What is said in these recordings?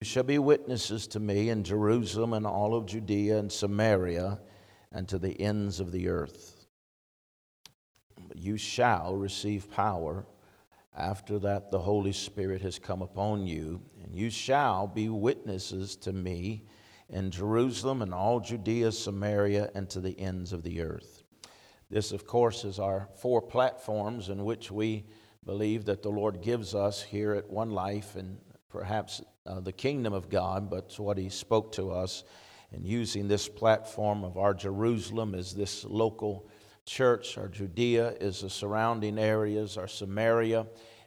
You shall be witnesses to me in Jerusalem and all of Judea and Samaria and to the ends of the earth. You shall receive power after that the Holy Spirit has come upon you, and you shall be witnesses to me in Jerusalem and all Judea, Samaria, and to the ends of the earth. This, of course, is our four platforms in which we believe that the Lord gives us here at One Life and perhaps uh, the kingdom of God, but what he spoke to us. And using this platform of our Jerusalem as this local church, our Judea is the surrounding areas, our Samaria.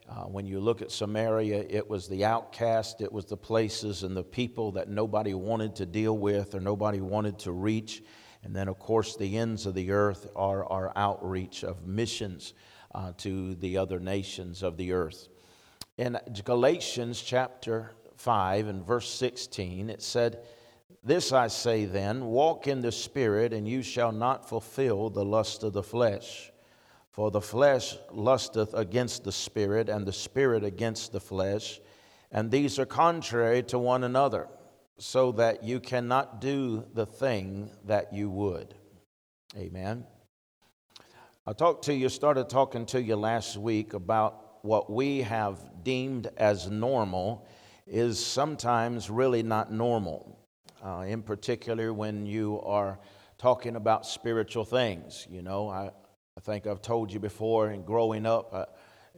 Uh, when you look at Samaria, it was the outcast, it was the places and the people that nobody wanted to deal with or nobody wanted to reach. And then, of course, the ends of the earth are our outreach of missions uh, to the other nations of the earth. In Galatians chapter 5 and verse 16, it said, This I say then, walk in the Spirit, and you shall not fulfill the lust of the flesh. For the flesh lusteth against the Spirit, and the Spirit against the flesh, and these are contrary to one another, so that you cannot do the thing that you would. Amen. I talked to you, started talking to you last week about what we have deemed as normal is sometimes really not normal, uh, in particular when you are talking about spiritual things. You know, I, I think I've told you before, in growing up, uh,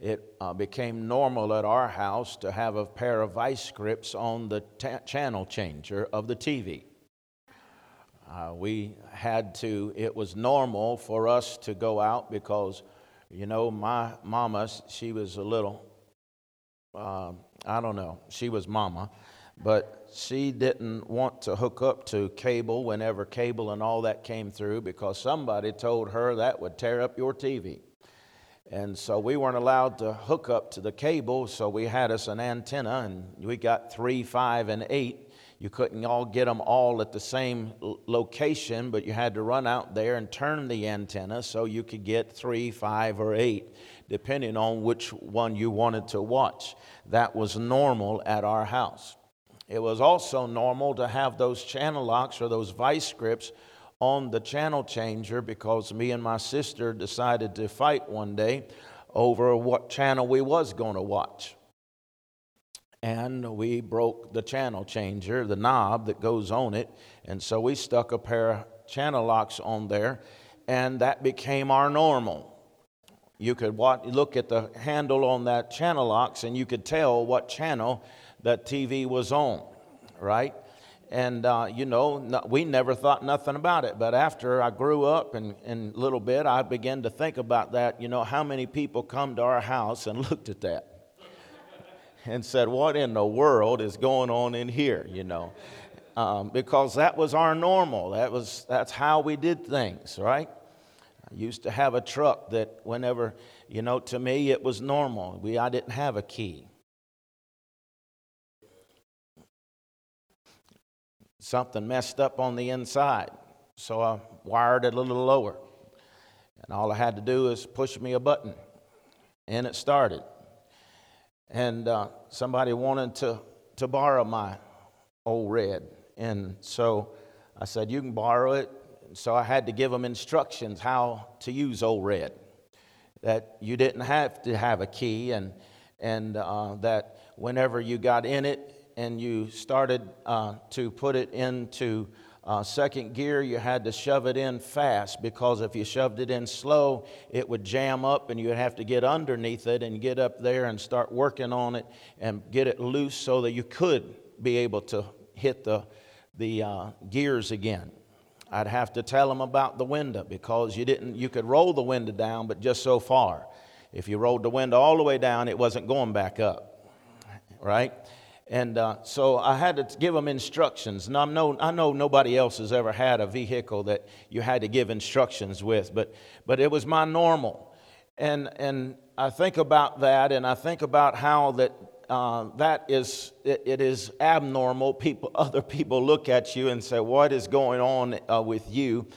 it uh, became normal at our house to have a pair of vice grips on the channel changer of the TV. Uh, we had to, it was normal for us to go out because, you know, my mama, she was a little uh, I don't know, she was mama, but she didn't want to hook up to cable whenever cable and all that came through because somebody told her that would tear up your TV. And so we weren't allowed to hook up to the cable, so we had us an antenna, and we got three, five, and eight. You couldn't all get them all at the same location, but you had to run out there and turn the antenna so you could get three, five, or eight depending on which one you wanted to watch. That was normal at our house. It was also normal to have those channel locks or those vice grips on the channel changer because me and my sister decided to fight one day over what channel we was going to watch. And we broke the channel changer, the knob that goes on it, and so we stuck a pair of channel locks on there, and that became our normal you could look at the handle on that channel locks and you could tell what channel that TV was on, right? And, uh, you know, we never thought nothing about it. But after I grew up and a little bit, I began to think about that. You know, how many people come to our house and looked at that and said, What in the world is going on in here, you know? Um, because that was our normal. That was, that's how we did things, right? I used to have a truck that whenever, you know, to me it was normal. We, I didn't have a key. Something messed up on the inside, so I wired it a little lower. And all I had to do is push me a button, and it started. And uh, somebody wanted to, to borrow my old red. And so I said, You can borrow it so I had to give them instructions how to use Old Red. That you didn't have to have a key, and, and uh, that whenever you got in it and you started uh, to put it into uh, second gear, you had to shove it in fast because if you shoved it in slow, it would jam up and you'd have to get underneath it and get up there and start working on it and get it loose so that you could be able to hit the, the uh, gears again. I'd have to tell them about the window because you didn't you could roll the window down but just so far. If you rolled the window all the way down, it wasn't going back up, right? And uh, so I had to give them instructions. And I know, I know nobody else has ever had a vehicle that you had to give instructions with, but, but it was my normal. And, and I think about that, and I think about how that uh, that is it, it is abnormal. People, other people look at you and say, "What is going on uh, with you?"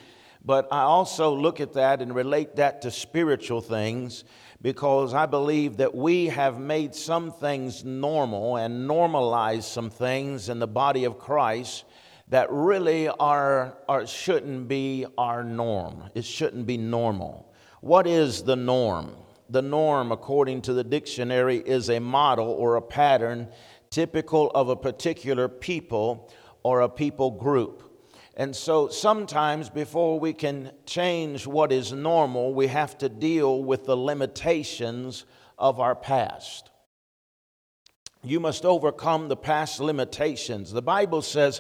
But I also look at that and relate that to spiritual things because I believe that we have made some things normal and normalized some things in the body of Christ that really are, are shouldn't be our norm. It shouldn't be normal. What is the norm? The norm, according to the dictionary, is a model or a pattern typical of a particular people or a people group. And so sometimes before we can change what is normal, we have to deal with the limitations of our past. You must overcome the past limitations. The Bible says,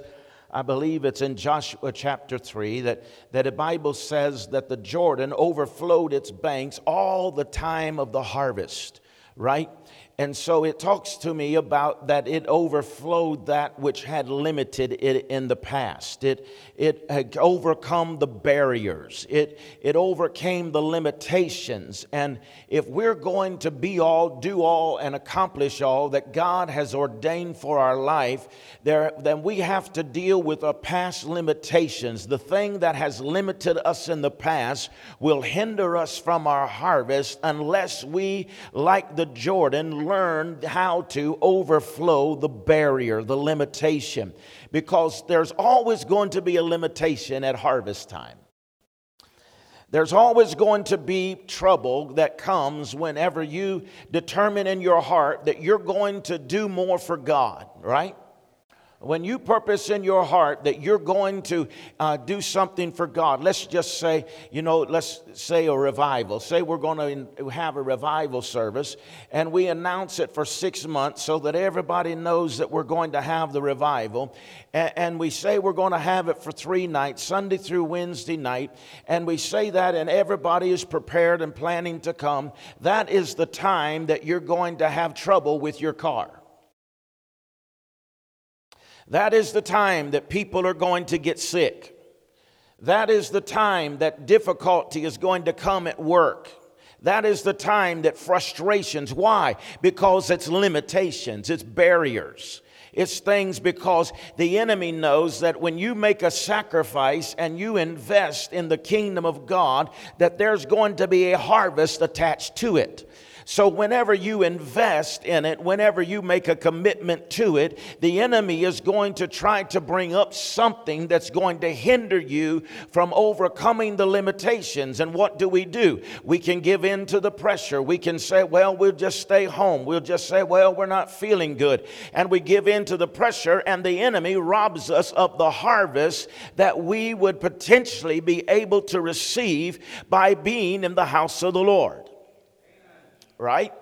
I believe it's in Joshua chapter 3, that, that the Bible says that the Jordan overflowed its banks all the time of the harvest, right? And so it talks to me about that it overflowed that which had limited it in the past. It, it had overcome the barriers. It, it overcame the limitations. And if we're going to be all, do all, and accomplish all that God has ordained for our life, there, then we have to deal with our past limitations. The thing that has limited us in the past will hinder us from our harvest unless we, like the Jordan, learn how to overflow the barrier, the limitation, because there's always going to be a limitation at harvest time. There's always going to be trouble that comes whenever you determine in your heart that you're going to do more for God, right? When you purpose in your heart that you're going to uh, do something for God, let's just say, you know, let's say a revival. Say we're going to have a revival service and we announce it for six months so that everybody knows that we're going to have the revival. And, and we say we're going to have it for three nights, Sunday through Wednesday night. And we say that and everybody is prepared and planning to come. That is the time that you're going to have trouble with your car. That is the time that people are going to get sick. That is the time that difficulty is going to come at work. That is the time that frustrations, why? Because it's limitations, it's barriers. It's things because the enemy knows that when you make a sacrifice and you invest in the kingdom of God, that there's going to be a harvest attached to it. So, whenever you invest in it, whenever you make a commitment to it, the enemy is going to try to bring up something that's going to hinder you from overcoming the limitations. And what do we do? We can give in to the pressure. We can say, well, we'll just stay home. We'll just say, well, we're not feeling good. And we give in to the pressure, and the enemy robs us of the harvest that we would potentially be able to receive by being in the house of the Lord right?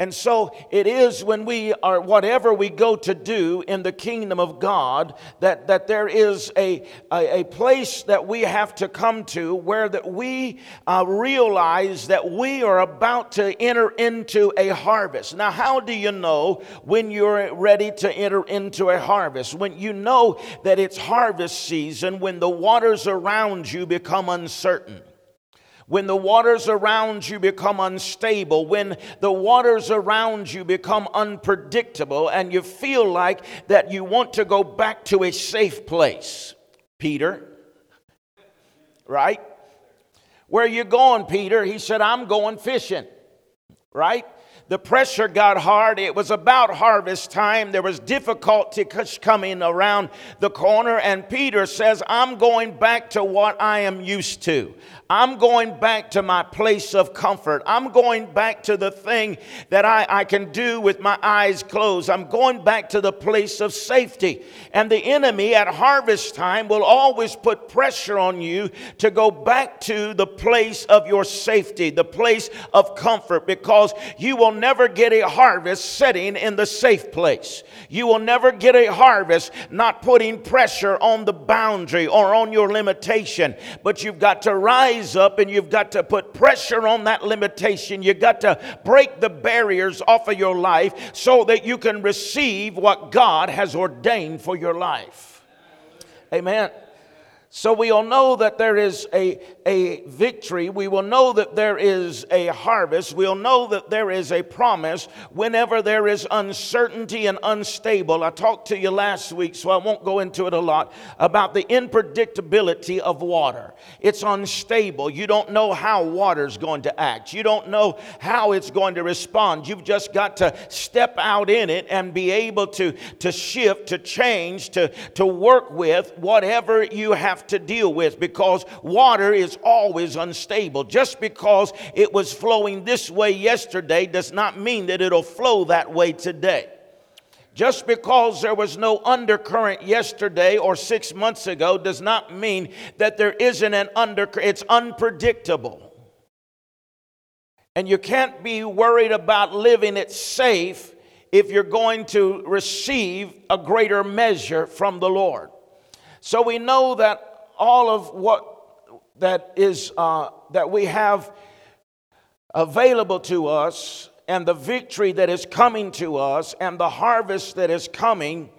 And so it is when we are, whatever we go to do in the kingdom of God, that, that there is a, a, a place that we have to come to where that we uh, realize that we are about to enter into a harvest. Now, how do you know when you're ready to enter into a harvest? When you know that it's harvest season, when the waters around you become uncertain when the waters around you become unstable, when the waters around you become unpredictable, and you feel like that you want to go back to a safe place. Peter, right? Where you going, Peter? He said, I'm going fishing, right? The pressure got hard. It was about harvest time. There was difficulty coming around the corner. And Peter says, I'm going back to what I am used to. I'm going back to my place of comfort. I'm going back to the thing that I, I can do with my eyes closed. I'm going back to the place of safety. And the enemy at harvest time will always put pressure on you to go back to the place of your safety, the place of comfort, because you will never get a harvest sitting in the safe place. You will never get a harvest not putting pressure on the boundary or on your limitation. But you've got to rise up and you've got to put pressure on that limitation. You've got to break the barriers off of your life so that you can receive what God has ordained for your life. Amen. So we all know that there is a, a victory. We will know that there is a harvest. We'll know that there is a promise whenever there is uncertainty and unstable. I talked to you last week, so I won't go into it a lot, about the unpredictability of water. It's unstable. You don't know how water's going to act, you don't know how it's going to respond. You've just got to step out in it and be able to, to shift, to change, to, to work with whatever you have have to deal with because water is always unstable. Just because it was flowing this way yesterday does not mean that it'll flow that way today. Just because there was no undercurrent yesterday or six months ago does not mean that there isn't an undercurrent. It's unpredictable. And you can't be worried about living it safe if you're going to receive a greater measure from the Lord. So we know that all of what that is uh, that we have available to us and the victory that is coming to us and the harvest that is coming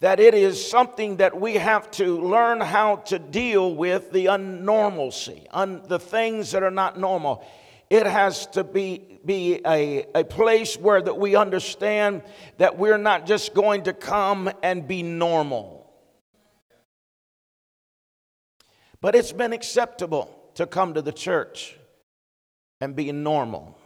that it is something that we have to learn how to deal with the unnormalcy un, the things that are not normal. It has to be, be a, a place where that we understand that we're not just going to come and be normal But it's been acceptable to come to the church and be normal.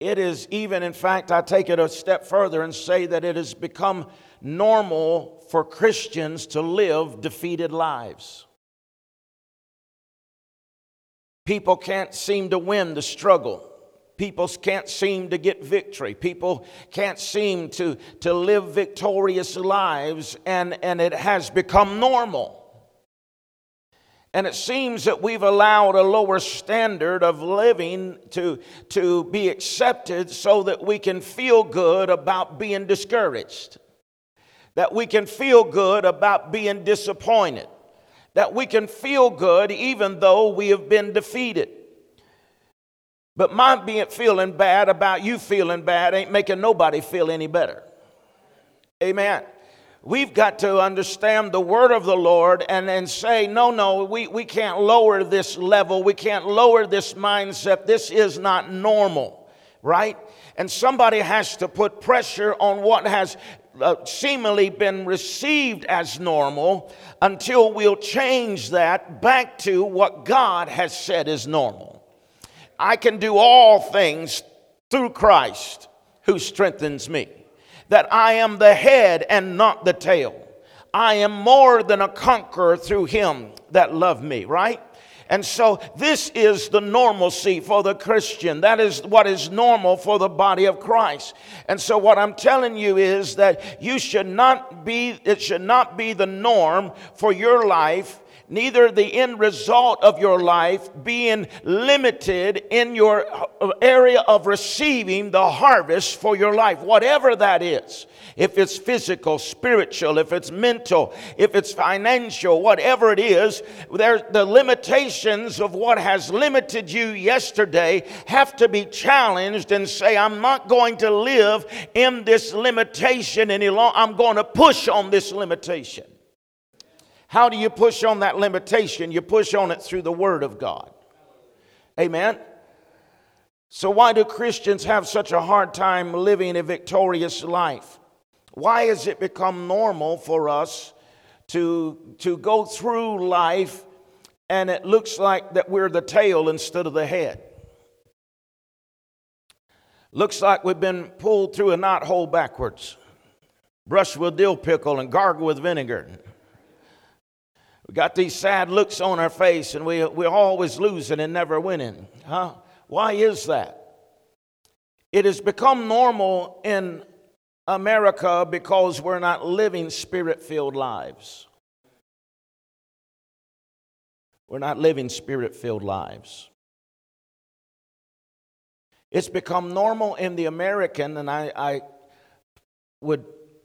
It is even, in fact, I take it a step further and say that it has become normal for Christians to live defeated lives. People can't seem to win the struggle. People can't seem to get victory. People can't seem to, to live victorious lives, and, and it has become normal. And it seems that we've allowed a lower standard of living to, to be accepted so that we can feel good about being discouraged, that we can feel good about being disappointed, that we can feel good even though we have been defeated. But my being feeling bad about you feeling bad ain't making nobody feel any better. Amen we've got to understand the word of the Lord and then say, no, no, we, we can't lower this level. We can't lower this mindset. This is not normal, right? And somebody has to put pressure on what has uh, seemingly been received as normal until we'll change that back to what God has said is normal. I can do all things through Christ who strengthens me that I am the head and not the tail. I am more than a conqueror through him that loved me, right? And so this is the normalcy for the Christian. That is what is normal for the body of Christ. And so what I'm telling you is that you should not be, it should not be the norm for your life neither the end result of your life being limited in your uh, area of receiving the harvest for your life, whatever that is. If it's physical, spiritual, if it's mental, if it's financial, whatever it is, there, the limitations of what has limited you yesterday have to be challenged and say, I'm not going to live in this limitation any longer. I'm going to push on this limitation. How do you push on that limitation? You push on it through the Word of God. Amen. So, why do Christians have such a hard time living a victorious life? Why has it become normal for us to, to go through life and it looks like that we're the tail instead of the head? Looks like we've been pulled through a knot hole backwards, brushed with dill pickle and gargled with vinegar. We got these sad looks on our face and we, we're always losing and never winning. Huh? Why is that? It has become normal in America because we're not living spirit filled lives. We're not living spirit filled lives. It's become normal in the American, and I, I would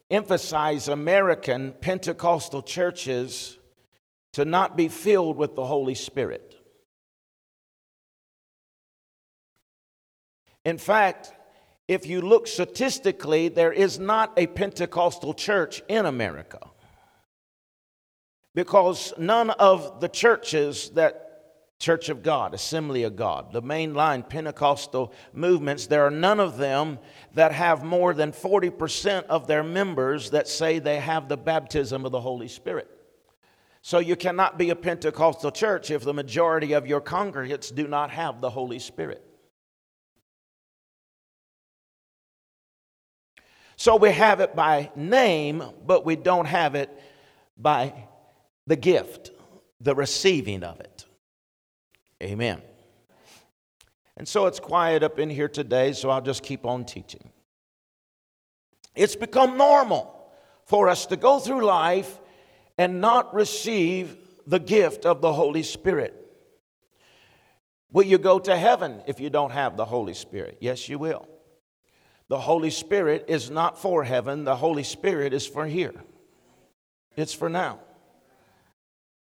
emphasize American Pentecostal churches to not be filled with the Holy Spirit. In fact, if you look statistically, there is not a Pentecostal church in America. because none of the churches that Church of God, Assembly of God, the mainline Pentecostal movements, there are none of them that have more than 40% of their members that say they have the baptism of the Holy Spirit. So you cannot be a Pentecostal church if the majority of your congregants do not have the Holy Spirit. So we have it by name, but we don't have it by the gift, the receiving of it. Amen. And so it's quiet up in here today, so I'll just keep on teaching. It's become normal for us to go through life and not receive the gift of the Holy Spirit. Will you go to heaven if you don't have the Holy Spirit? Yes, you will. The Holy Spirit is not for heaven, the Holy Spirit is for here. It's for now.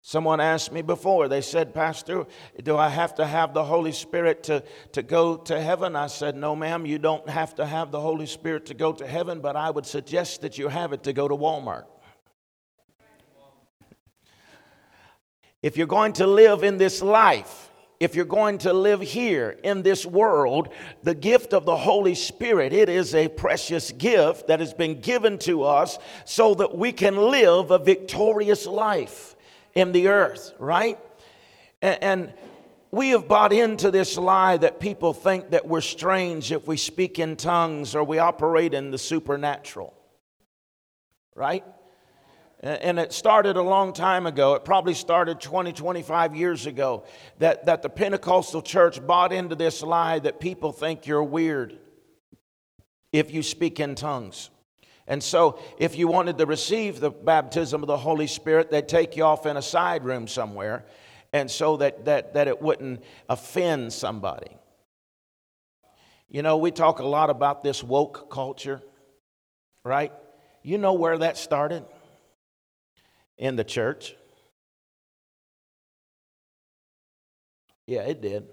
Someone asked me before, they said, Pastor, do I have to have the Holy Spirit to, to go to heaven? I said, No, ma'am, you don't have to have the Holy Spirit to go to heaven, but I would suggest that you have it to go to Walmart. If you're going to live in this life, if you're going to live here in this world, the gift of the Holy Spirit, it is a precious gift that has been given to us so that we can live a victorious life in the earth, right? And, and we have bought into this lie that people think that we're strange if we speak in tongues or we operate in the supernatural, right? And it started a long time ago. It probably started 20, 25 years ago that, that the Pentecostal church bought into this lie that people think you're weird if you speak in tongues. And so, if you wanted to receive the baptism of the Holy Spirit, they'd take you off in a side room somewhere, and so that, that, that it wouldn't offend somebody. You know, we talk a lot about this woke culture, right? You know where that started? In the church? Yeah, it did.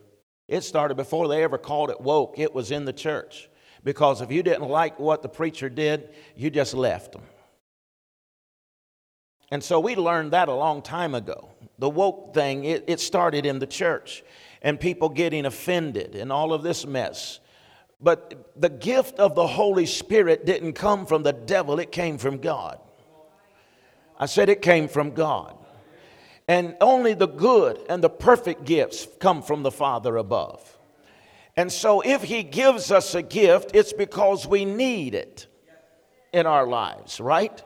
It started before they ever called it woke, it was in the church. Because if you didn't like what the preacher did, you just left them. And so we learned that a long time ago. The woke thing, it, it started in the church and people getting offended and all of this mess. But the gift of the Holy Spirit didn't come from the devil, it came from God. I said it came from God. And only the good and the perfect gifts come from the Father above. And so if He gives us a gift, it's because we need it in our lives, right?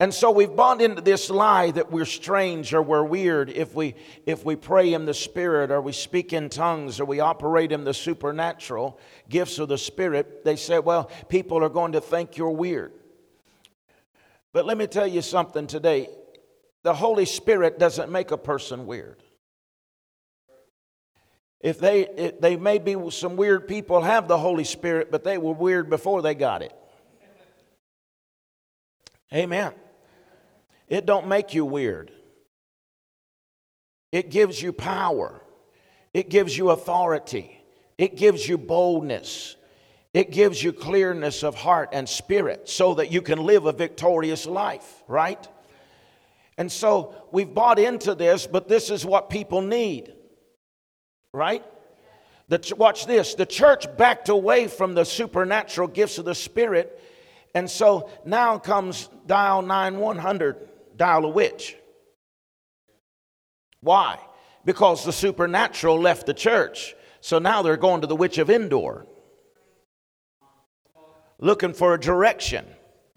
And so we've bought into this lie that we're strange or we're weird if we if we pray in the spirit or we speak in tongues or we operate in the supernatural gifts of the spirit. They say, well, people are going to think you're weird. But let me tell you something today the Holy Spirit doesn't make a person weird. If they, if they may be some weird people have the Holy Spirit, but they were weird before they got it. Amen. It don't make you weird. It gives you power. It gives you authority. It gives you boldness. It gives you clearness of heart and spirit so that you can live a victorious life, right? And so we've bought into this, but this is what people need, right? The, watch this the church backed away from the supernatural gifts of the Spirit, and so now comes dial 9100, dial a witch. Why? Because the supernatural left the church. So now they're going to the witch of Endor looking for a direction,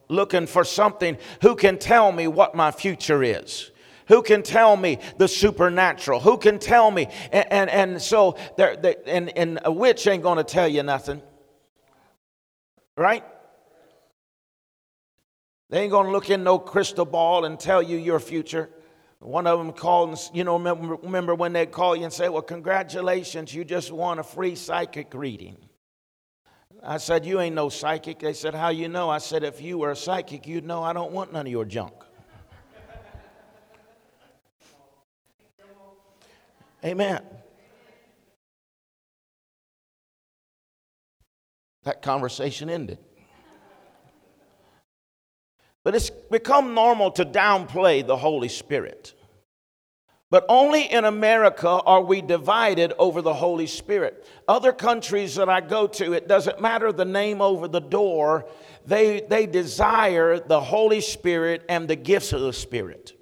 looking for something who can tell me what my future is. Who can tell me the supernatural? Who can tell me? And, and, and so, there, and, and a witch ain't going to tell you nothing. Right? They ain't going to look in no crystal ball and tell you your future. One of them called, and, you know, remember, when they'd call you and say, Well, congratulations, you just won a free psychic reading. I said, You ain't no psychic. They said, How you know? I said, If you were a psychic, you'd know I don't want none of your junk. Amen. That conversation ended. But it's become normal to downplay the Holy Spirit. But only in America are we divided over the Holy Spirit. Other countries that I go to, it doesn't matter the name over the door, they, they desire the Holy Spirit and the gifts of the Spirit.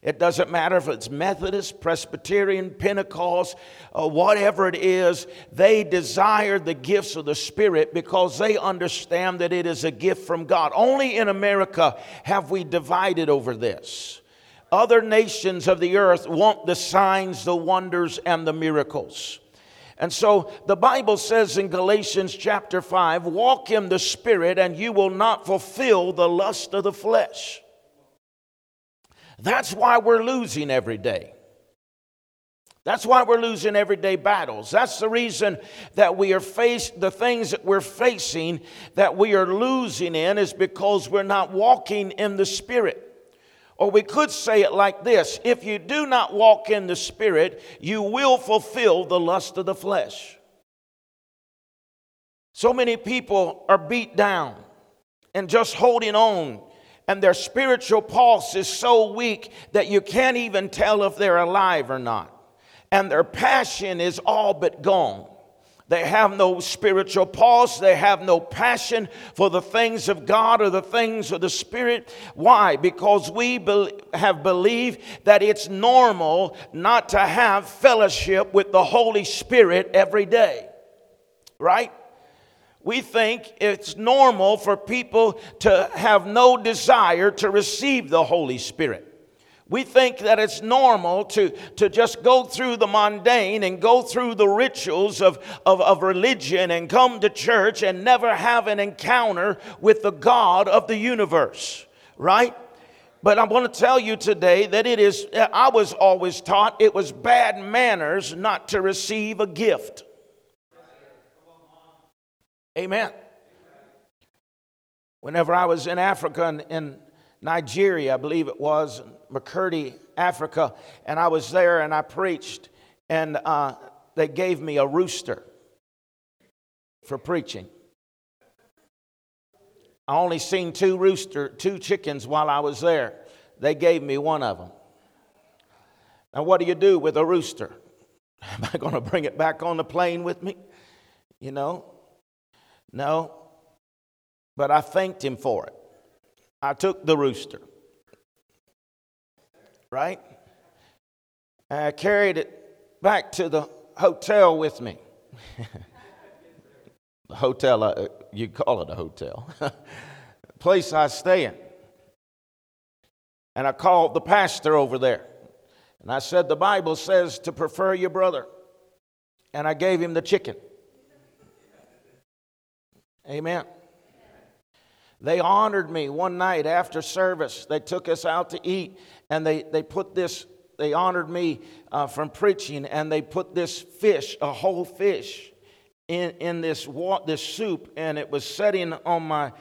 It doesn't matter if it's Methodist, Presbyterian, Pentecost, uh, whatever it is, they desire the gifts of the Spirit because they understand that it is a gift from God. Only in America have we divided over this. Other nations of the earth want the signs, the wonders, and the miracles. And so the Bible says in Galatians chapter 5 walk in the Spirit, and you will not fulfill the lust of the flesh. That's why we're losing every day. That's why we're losing everyday battles. That's the reason that we are faced, the things that we're facing that we are losing in is because we're not walking in the Spirit. Or we could say it like this if you do not walk in the Spirit, you will fulfill the lust of the flesh. So many people are beat down and just holding on and their spiritual pulse is so weak that you can't even tell if they're alive or not. And their passion is all but gone. They have no spiritual pulse. They have no passion for the things of God or the things of the Spirit. Why? Because we be- have believed that it's normal not to have fellowship with the Holy Spirit every day. Right? we think it's normal for people to have no desire to receive the Holy Spirit. We think that it's normal to, to just go through the mundane and go through the rituals of, of, of religion and come to church and never have an encounter with the God of the universe, right? But I want to tell you today that it is, I was always taught it was bad manners not to receive a gift. Amen. Whenever I was in Africa, and, in Nigeria, I believe it was, Makurdi, Africa, and I was there and I preached, and uh, they gave me a rooster for preaching. I only seen two rooster, two chickens while I was there. They gave me one of them. Now, what do you do with a rooster? Am I going to bring it back on the plane with me? You know, no, but I thanked him for it. I took the rooster, right? And I carried it back to the hotel with me. the hotel, uh, you call it a hotel, place I stay in. And I called the pastor over there. And I said, The Bible says to prefer your brother. And I gave him the chicken. Amen. They honored me one night after service. They took us out to eat and they, they put this, they honored me uh, from preaching and they put this fish, a whole fish, in, in this, wa- this soup and it was setting on my,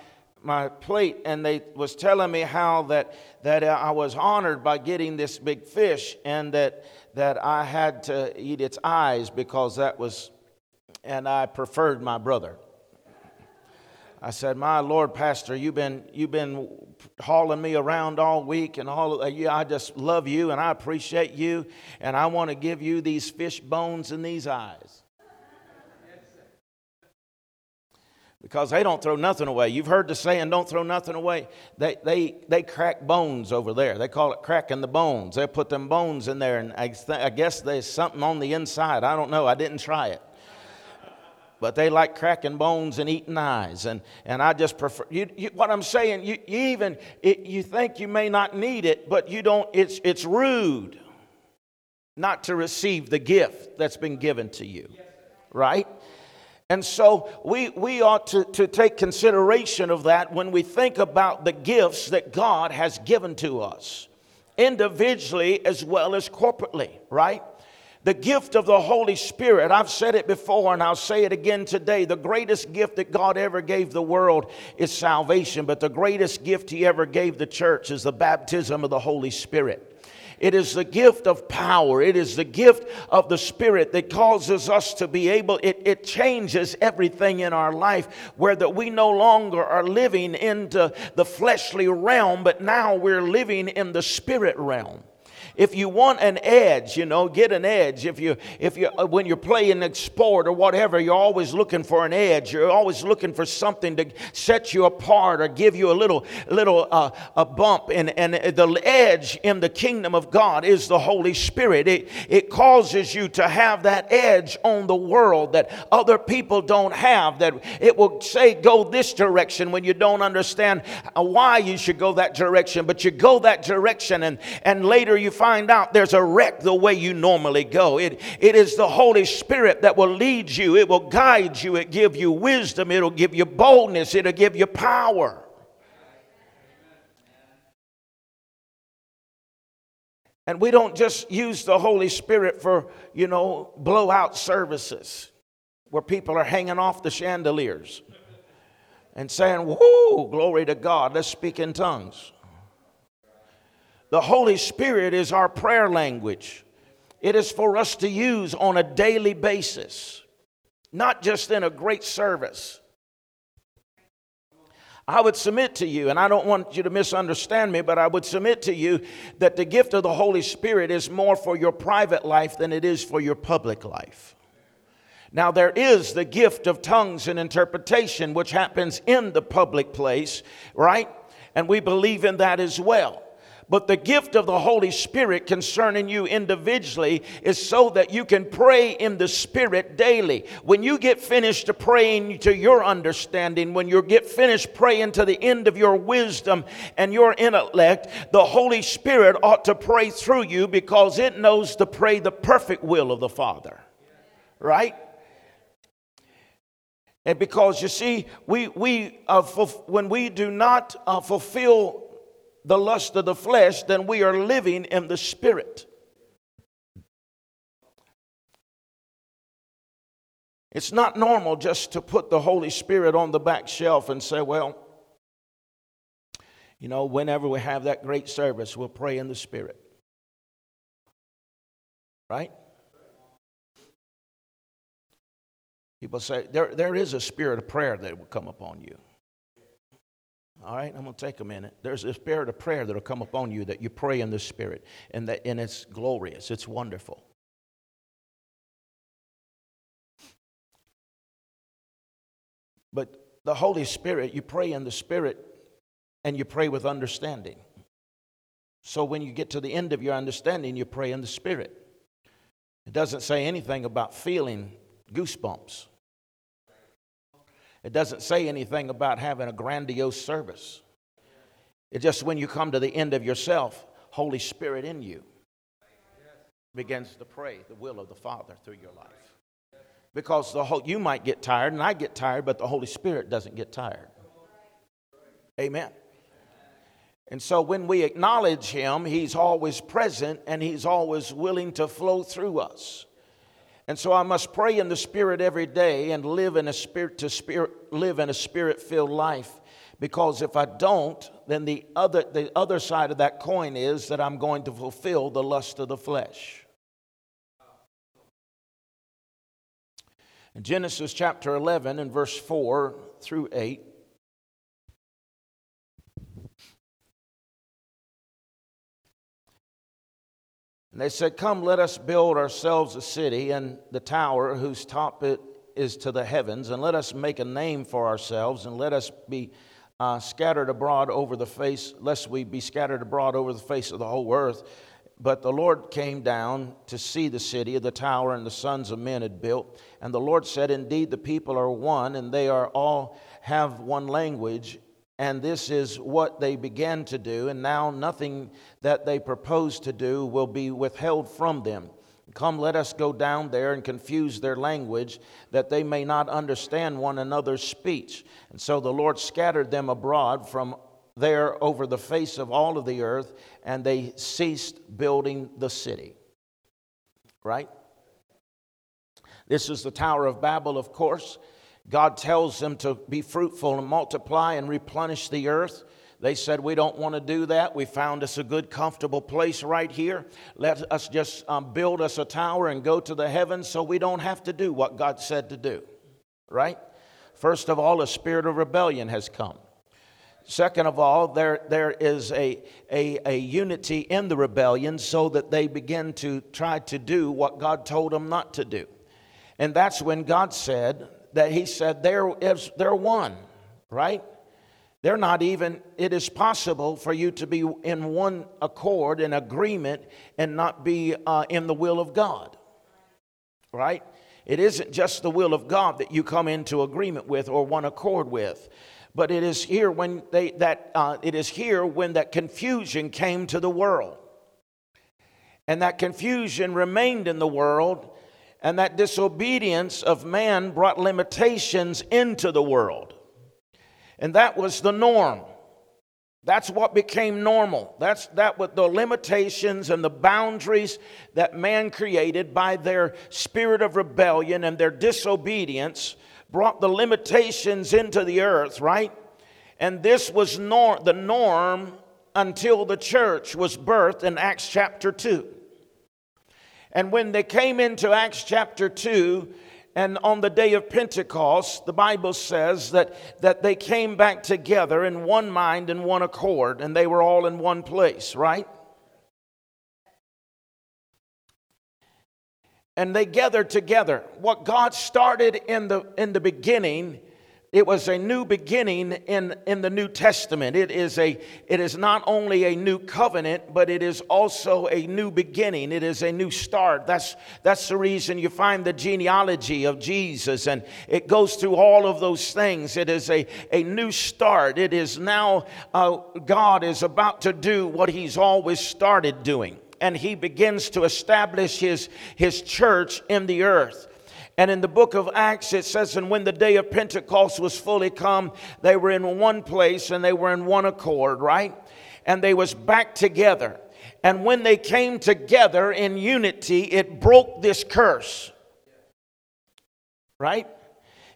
my plate and they was telling me how that, that I was honored by getting this big fish and that, that I had to eat its eyes because that was, and I preferred my brother. I said, My Lord, Pastor, you've been, you've been hauling me around all week and all of. Yeah, I just love you and I appreciate you, and I want to give you these fish bones and these eyes. Because they don't throw nothing away. You've heard the saying, don't throw nothing away. They, they, they crack bones over there. They call it cracking the bones. They put them bones in there, and I, I guess there's something on the inside. I don't know. I didn't try it but they like cracking bones and eating eyes. And, and I just prefer, you, you, what I'm saying, you, you even, it, you think you may not need it, but you don't, it's, it's rude not to receive the gift that's been given to you, right? And so we, we ought to, to take consideration of that when we think about the gifts that God has given to us, individually as well as corporately, right? The gift of the Holy Spirit, I've said it before and I'll say it again today. The greatest gift that God ever gave the world is salvation, but the greatest gift He ever gave the church is the baptism of the Holy Spirit. It is the gift of power. It is the gift of the Spirit that causes us to be able, it, it changes everything in our life where that we no longer are living into the fleshly realm, but now we're living in the spirit realm. If you want an edge, you know, get an edge. If you, if you, uh, when you're playing a sport or whatever, you're always looking for an edge. You're always looking for something to set you apart or give you a little, little, uh, a bump. And, and the edge in the kingdom of God is the Holy Spirit. It, it causes you to have that edge on the world that other people don't have. That it will say go this direction when you don't understand why you should go that direction, but you go that direction, and and later you find find out there's a wreck the way you normally go. It, it is the Holy Spirit that will lead you, it will guide you, it give you wisdom, it'll give you boldness, it'll give you power. And we don't just use the Holy Spirit for, you know, blowout services where people are hanging off the chandeliers and saying, Whoo, glory to God, let's speak in tongues. The Holy Spirit is our prayer language. It is for us to use on a daily basis, not just in a great service. I would submit to you, and I don't want you to misunderstand me, but I would submit to you that the gift of the Holy Spirit is more for your private life than it is for your public life. Now, there is the gift of tongues and interpretation, which happens in the public place, right? And we believe in that as well. But the gift of the Holy Spirit concerning you individually is so that you can pray in the Spirit daily. When you get finished praying to your understanding, when you get finished praying to the end of your wisdom and your intellect, the Holy Spirit ought to pray through you because it knows to pray the perfect will of the Father. Right? And because you see, we, we uh, when we do not uh, fulfill the lust of the flesh, then we are living in the spirit. It's not normal just to put the Holy Spirit on the back shelf and say, well, you know, whenever we have that great service, we'll pray in the Spirit. Right? People say there, there is a spirit of prayer that will come upon you. All right, I'm going to take a minute. There's a spirit of prayer that'll come upon you that you pray in the spirit, and that and it's glorious. It's wonderful. But the Holy Spirit, you pray in the spirit, and you pray with understanding. So when you get to the end of your understanding, you pray in the spirit. It doesn't say anything about feeling goosebumps. It doesn't say anything about having a grandiose service. It's just when you come to the end of yourself, Holy Spirit in you begins to pray the will of the Father through your life. Because the whole, you might get tired, and I get tired, but the Holy Spirit doesn't get tired. Amen. And so when we acknowledge Him, He's always present and He's always willing to flow through us. And so I must pray in the Spirit every day and live in a spirit to spirit, live in a spirit filled life. Because if I don't, then the other, the other side of that coin is that I'm going to fulfill the lust of the flesh. In Genesis chapter 11 and verse 4 through 8, And they said, Come, let us build ourselves a city and the tower whose top it is to the heavens, and let us make a name for ourselves, and let us be uh, scattered abroad over the face, lest we be scattered abroad over the face of the whole earth. But the Lord came down to see the city, the tower, and the sons of men had built. And the Lord said, Indeed, the people are one, and they are all have one language and this is what they began to do, and now nothing that they propose to do will be withheld from them. Come, let us go down there and confuse their language, that they may not understand one another's speech. And so the Lord scattered them abroad from there over the face of all of the earth, and they ceased building the city. Right? This is the Tower of Babel, of course. God tells them to be fruitful and multiply and replenish the earth. They said, We don't want to do that. We found us a good, comfortable place right here. Let us just um, build us a tower and go to the heavens so we don't have to do what God said to do. Right? First of all, a spirit of rebellion has come. Second of all, there, there is a, a, a unity in the rebellion so that they begin to try to do what God told them not to do. And that's when God said that He said, There is, they're one, right? They're not even, it is possible for you to be in one accord, in agreement, and not be uh, in the will of God. Right? It isn't just the will of God that you come into agreement with or one accord with. But it is here when they that uh, it is here when that confusion came to the world, and that confusion remained in the world, and that disobedience of man brought limitations into the world. And that was the norm. That's what became normal. That's that with the limitations and the boundaries that man created by their spirit of rebellion and their disobedience brought the limitations into the earth, right? And this was nor- the norm until the church was birthed in Acts chapter 2. And when they came into Acts chapter 2, and on the day of Pentecost, the Bible says that, that they came back together in one mind and one accord, and they were all in one place, right? And they gathered together. What God started in the, in the beginning, it was a new beginning in, in the New Testament. It is, a, it is not only a new covenant, but it is also a new beginning. It is a new start. That's, that's the reason you find the genealogy of Jesus, and it goes through all of those things. It is a, a new start. It is now uh, God is about to do what He's always started doing, and He begins to establish His, his church in the earth. And in the book of Acts, it says, And when the day of Pentecost was fully come, they were in one place and they were in one accord, right? And they was back together. And when they came together in unity, it broke this curse, right?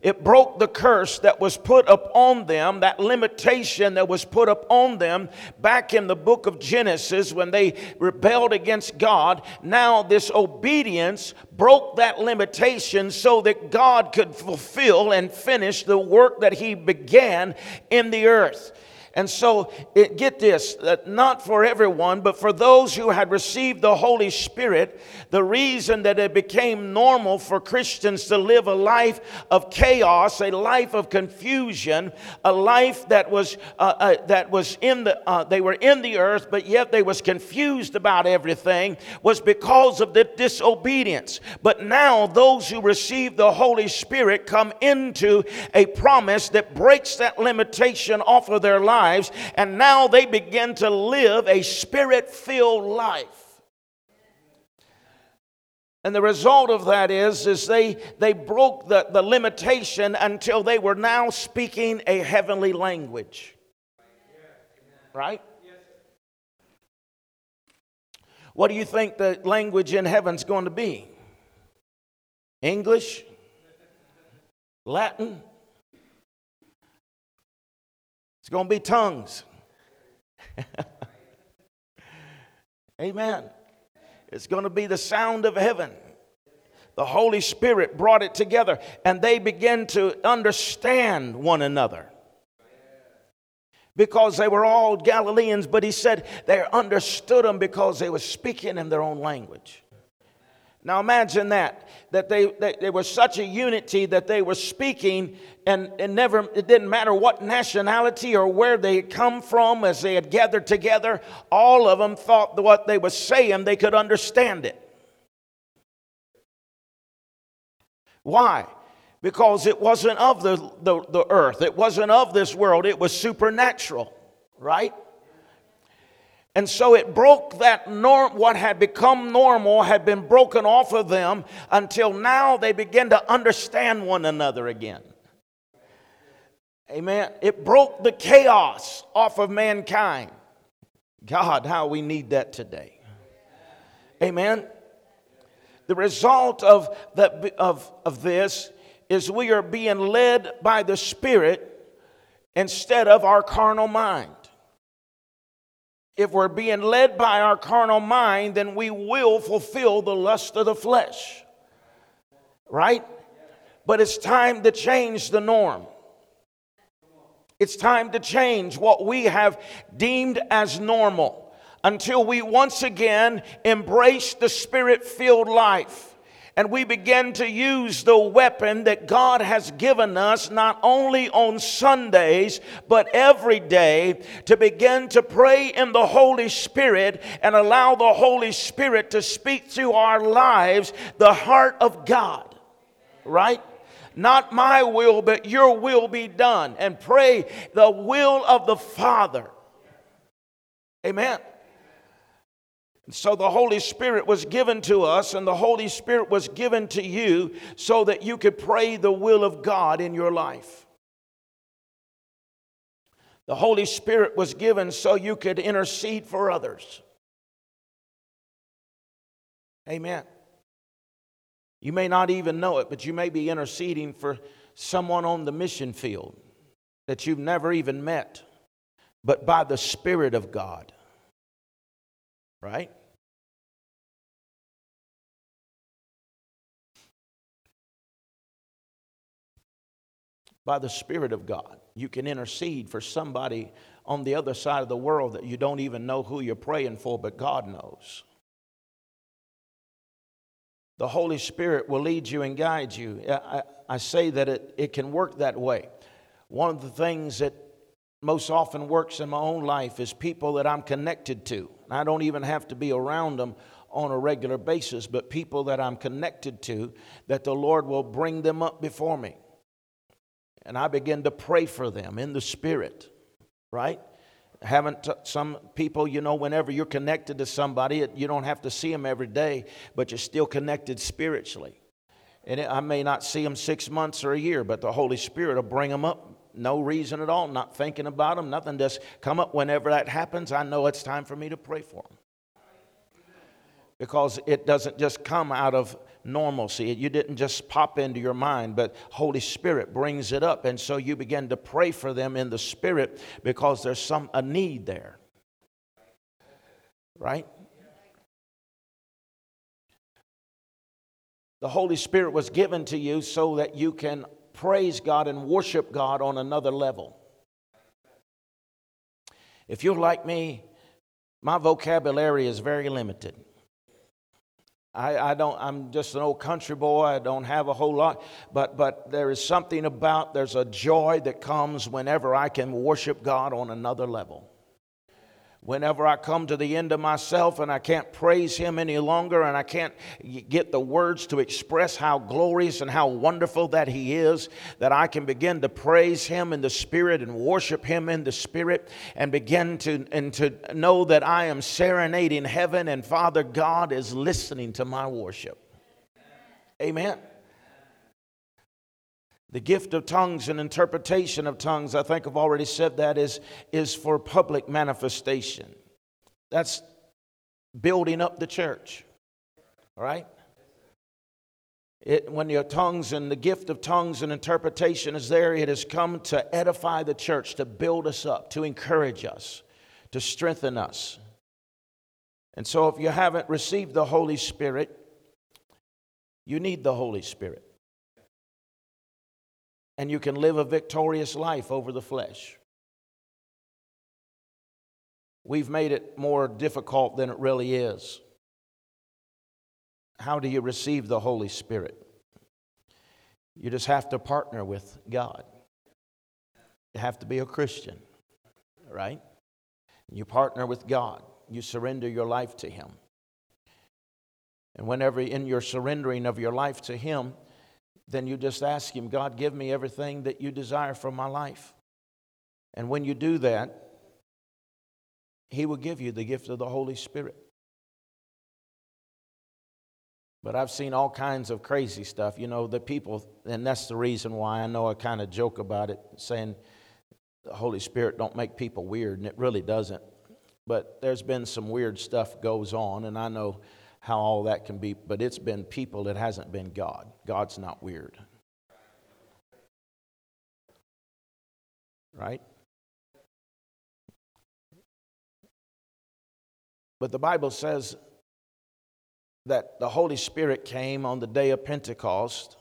It broke the curse that was put upon them, that limitation that was put upon them back in the book of Genesis when they rebelled against God. Now, this obedience broke that limitation so that God could fulfill and finish the work that He began in the earth. And so, it, get this, uh, not for everyone, but for those who had received the Holy Spirit, the reason that it became normal for Christians to live a life of chaos, a life of confusion, a life that was, uh, uh, that was in the, uh, they were in the earth, but yet they was confused about everything, was because of the disobedience. But now those who receive the Holy Spirit come into a promise that breaks that limitation off of their life lives, and now they begin to live a spirit filled life. And the result of that is, is they, they broke the, the limitation until they were now speaking a heavenly language. Right? What do you think the language in heaven's going to be? English? Latin? It's going to be tongues. Amen. It's going to be the sound of heaven. The Holy Spirit brought it together, and they began to understand one another. Because they were all Galileans, but he said they understood them because they were speaking in their own language. Now imagine that, that they, they, they, were such a unity that they were speaking and, and never, it didn't matter what nationality or where they had come from as they had gathered together, all of them thought what they were saying, they could understand it. Why? Because it wasn't of the, the, the earth, it wasn't of this world, it was supernatural, right? And so it broke that norm, what had become normal had been broken off of them until now they begin to understand one another again. Amen. It broke the chaos off of mankind. God, how we need that today. Amen. The result of, the, of, of this is we are being led by the Spirit instead of our carnal mind. If we're being led by our carnal mind, then we will fulfill the lust of the flesh. Right? But it's time to change the norm. It's time to change what we have deemed as normal until we once again embrace the spirit filled life and we begin to use the weapon that God has given us not only on Sundays but every day to begin to pray in the Holy Spirit and allow the Holy Spirit to speak through our lives the heart of God. Right? Not my will, but your will be done. And pray the will of the Father. Amen. So the Holy Spirit was given to us, and the Holy Spirit was given to you so that you could pray the will of God in your life. The Holy Spirit was given so you could intercede for others. Amen. You may not even know it, but you may be interceding for someone on the mission field that you've never even met, but by the Spirit of God. Right? By the Spirit of God, you can intercede for somebody on the other side of the world that you don't even know who you're praying for, but God knows the Holy Spirit will lead you and guide you. I, I, say that it, it can work that way. One of the things that most often works in my own life is people that I'm connected to. I don't even have to be around them on a regular basis, but people that I'm connected to, that the Lord will bring them up before me. And I begin to pray for them in the Spirit, right? haven't t- some people you know whenever you're connected to somebody you don't have to see them every day but you're still connected spiritually. And i may not see them six months or a year but the holy spirit will bring them up. No reason at all not thinking about them nothing just come up whenever that happens. I know it's time for me to pray for them because it doesn't just come out of normalcy. You didn't just pop into your mind, but Holy Spirit brings it up. And so you begin to pray for them in the Spirit because there's some a need there. Right? The Holy Spirit was given to you so that you can praise God and worship God on another level. If you're like me, my vocabulary is very limited. I, I, don't i'm just an old country boy. I don't have a whole lot. But but there is something about there's a joy that comes whenever i can worship god on another level Whenever I come to the end of myself and I can't praise Him any longer and I can't get the words to express how glorious and how wonderful that He is, that I can begin to praise Him in the Spirit and worship Him in the Spirit and begin to, and to know that I am serenading heaven and Father God is listening to my worship. Amen. The gift of tongues and interpretation of tongues, I think I've already said that, is, is for public manifestation. That's building up the church. All right? It, when your tongues and the gift of tongues and interpretation is there, it has come to edify the church, to build us up, to encourage us, to strengthen us. And so, if you haven't received the Holy Spirit, you need the Holy Spirit and you can live a victorious life over the flesh. We've made it more difficult than it really is. How do you receive the Holy Spirit? You just have to partner with God. You have to be a Christian, right? You partner with God. You surrender your life to Him. And whenever in your surrendering of your life to Him, then you just ask Him, God, give me everything that you desire for my life. And when you do that, He will give you the gift of the Holy Spirit. But I've seen all kinds of crazy stuff. You know, the people, and that's the reason why I know I kind of joke about it, saying the Holy Spirit don't make people weird, and it really doesn't. But there's been some weird stuff goes on, and I know how all that can be, but it's been people, it hasn't been God. God's not weird. Right? But the Bible says that the Holy Spirit came on the day of Pentecost.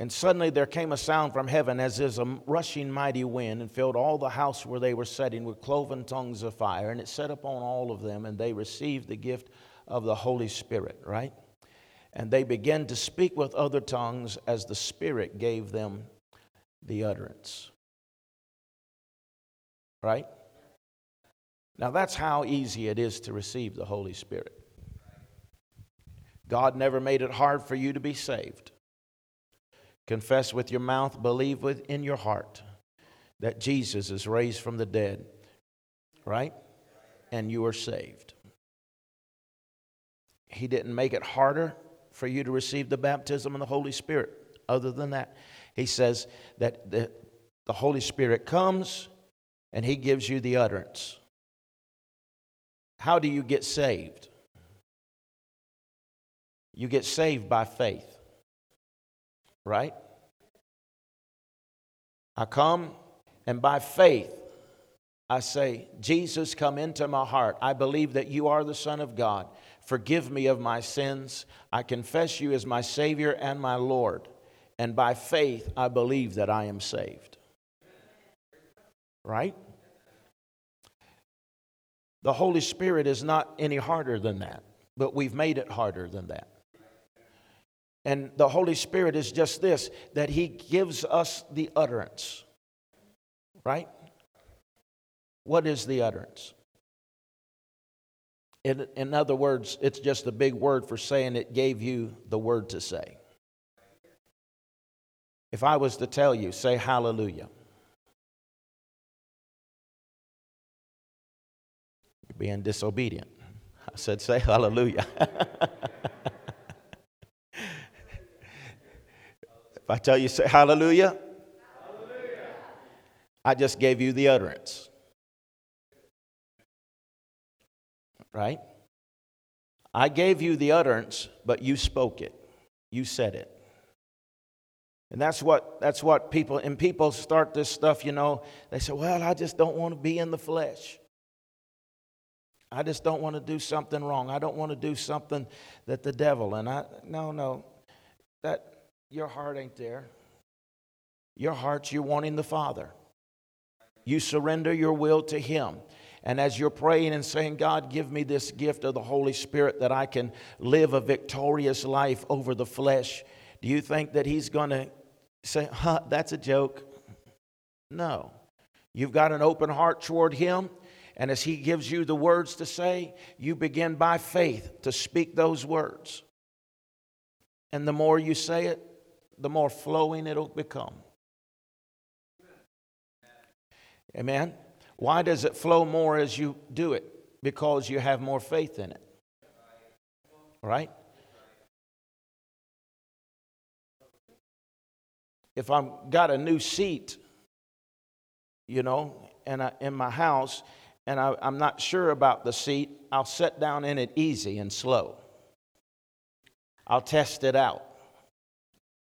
And suddenly there came a sound from heaven as is a rushing mighty wind and filled all the house where they were sitting with cloven tongues of fire. And it set upon all of them, and they received the gift of the Holy Spirit, right? And they began to speak with other tongues as the Spirit gave them the utterance. Right? Now, that's how easy it is to receive the Holy Spirit. God never made it hard for you to be saved. Confess with your mouth, believe within your heart that Jesus is raised from the dead, right? And you are saved. He didn't make it harder for you to receive the baptism of the Holy Spirit. Other than that, he says that the, the Holy Spirit comes and he gives you the utterance. How do you get saved? You get saved by faith, right? I come and by faith I say, Jesus, come into my heart. I believe that you are the Son of God. Forgive me of my sins. I confess you as my Savior and my Lord. And by faith, I believe that I am saved. Right? The Holy Spirit is not any harder than that, but we've made it harder than that. And the Holy Spirit is just this that He gives us the utterance. Right? What is the utterance? In, in other words, it's just a big word for saying it gave you the word to say. If I was to tell you, say hallelujah. You're being disobedient. I said, say hallelujah. I tell you, say hallelujah, hallelujah, I just gave you the utterance. Right? I gave you the utterance, but you spoke it. You said it. And that's what that's what people and people start this stuff, you know, they say, "Well, I just don't want to be in the flesh." I just don't want to do something wrong. I don't want to do something that the devil and I no no that your heart ain't there. Your heart's you wanting the Father. You surrender your will to him. And as you're praying and saying, God, give me this gift of the Holy Spirit that I can live a victorious life over the flesh, do you think that He's going to say, huh, that's a joke? No. You've got an open heart toward Him, and as He gives you the words to say, you begin by faith to speak those words. And the more you say it, the more flowing it'll become. Amen? Why does it flow more as you do it? Because you have more faith in it. Right? If I've got a new seat, you know, and in my house, and I, I'm not sure about the seat, I'll sit down in it easy and slow. I'll test it out.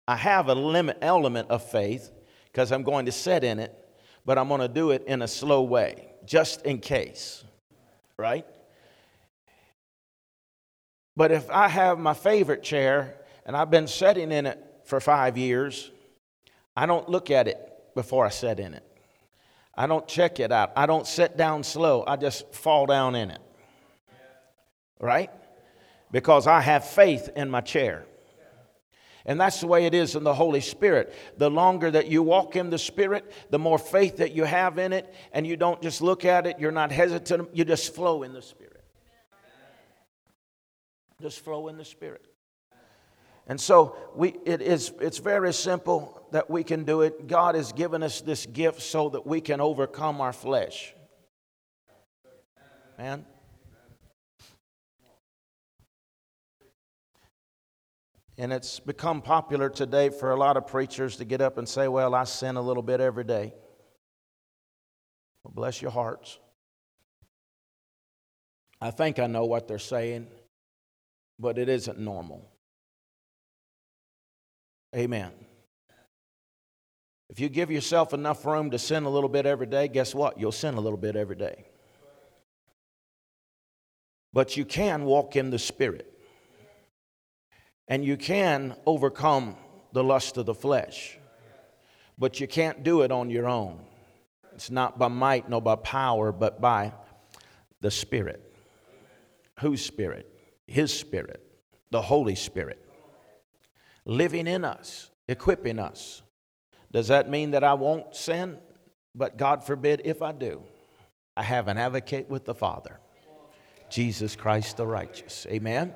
I have a limit element of faith because I'm going to sit in it, but I'm going to do it in a slow way, just in case, right? But if I have my favorite chair and I've been sitting in it for five years, I don't look at it before I sit in it. I don't check it out. I don't sit down slow. I just fall down in it. Right? Because I have faith in my chair. And that's the way it is in the Holy Spirit. The longer that you walk in the Spirit, the more faith that you have in it, and you don't just look at it, you're not hesitant, you just flow in the Spirit. Just flow in the Spirit. And so we, it is, it's very simple that we can do it. God has given us this gift so that we can overcome our flesh. Man. And it's become popular today for a lot of preachers to get up and say, Well, I sin a little bit every day. Well, bless your hearts. I think I know what they're saying, but it isn't normal. Amen. If you give yourself enough room to sin a little bit every day, guess what? You'll sin a little bit every day. But you can walk in the Spirit. And you can overcome the lust of the flesh. But you can't do it on your own. It's not by might nor by power, but by the Spirit. Whose Spirit? His Spirit, the Holy Spirit, living in us, equipping us. Does that mean that I won't sin? But God forbid if I do. I have an advocate with the Father, Jesus Christ the righteous. Amen.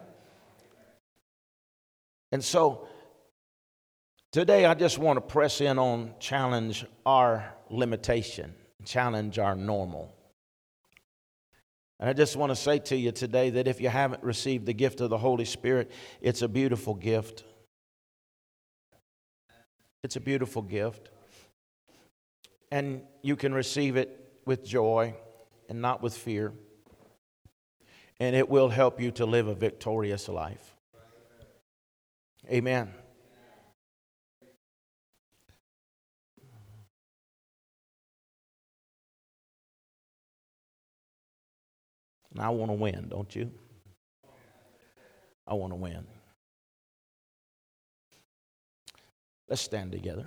And so today I just want to press in on challenge our limitation, challenge our normal. And I just want to say to you today that if you haven't received the gift of the Holy Spirit, it's a beautiful gift. It's a beautiful gift. And you can receive it with joy and not with fear. And it will help you to live a victorious life. Amen. And I want to win, don't you? I want to win. Let's stand together.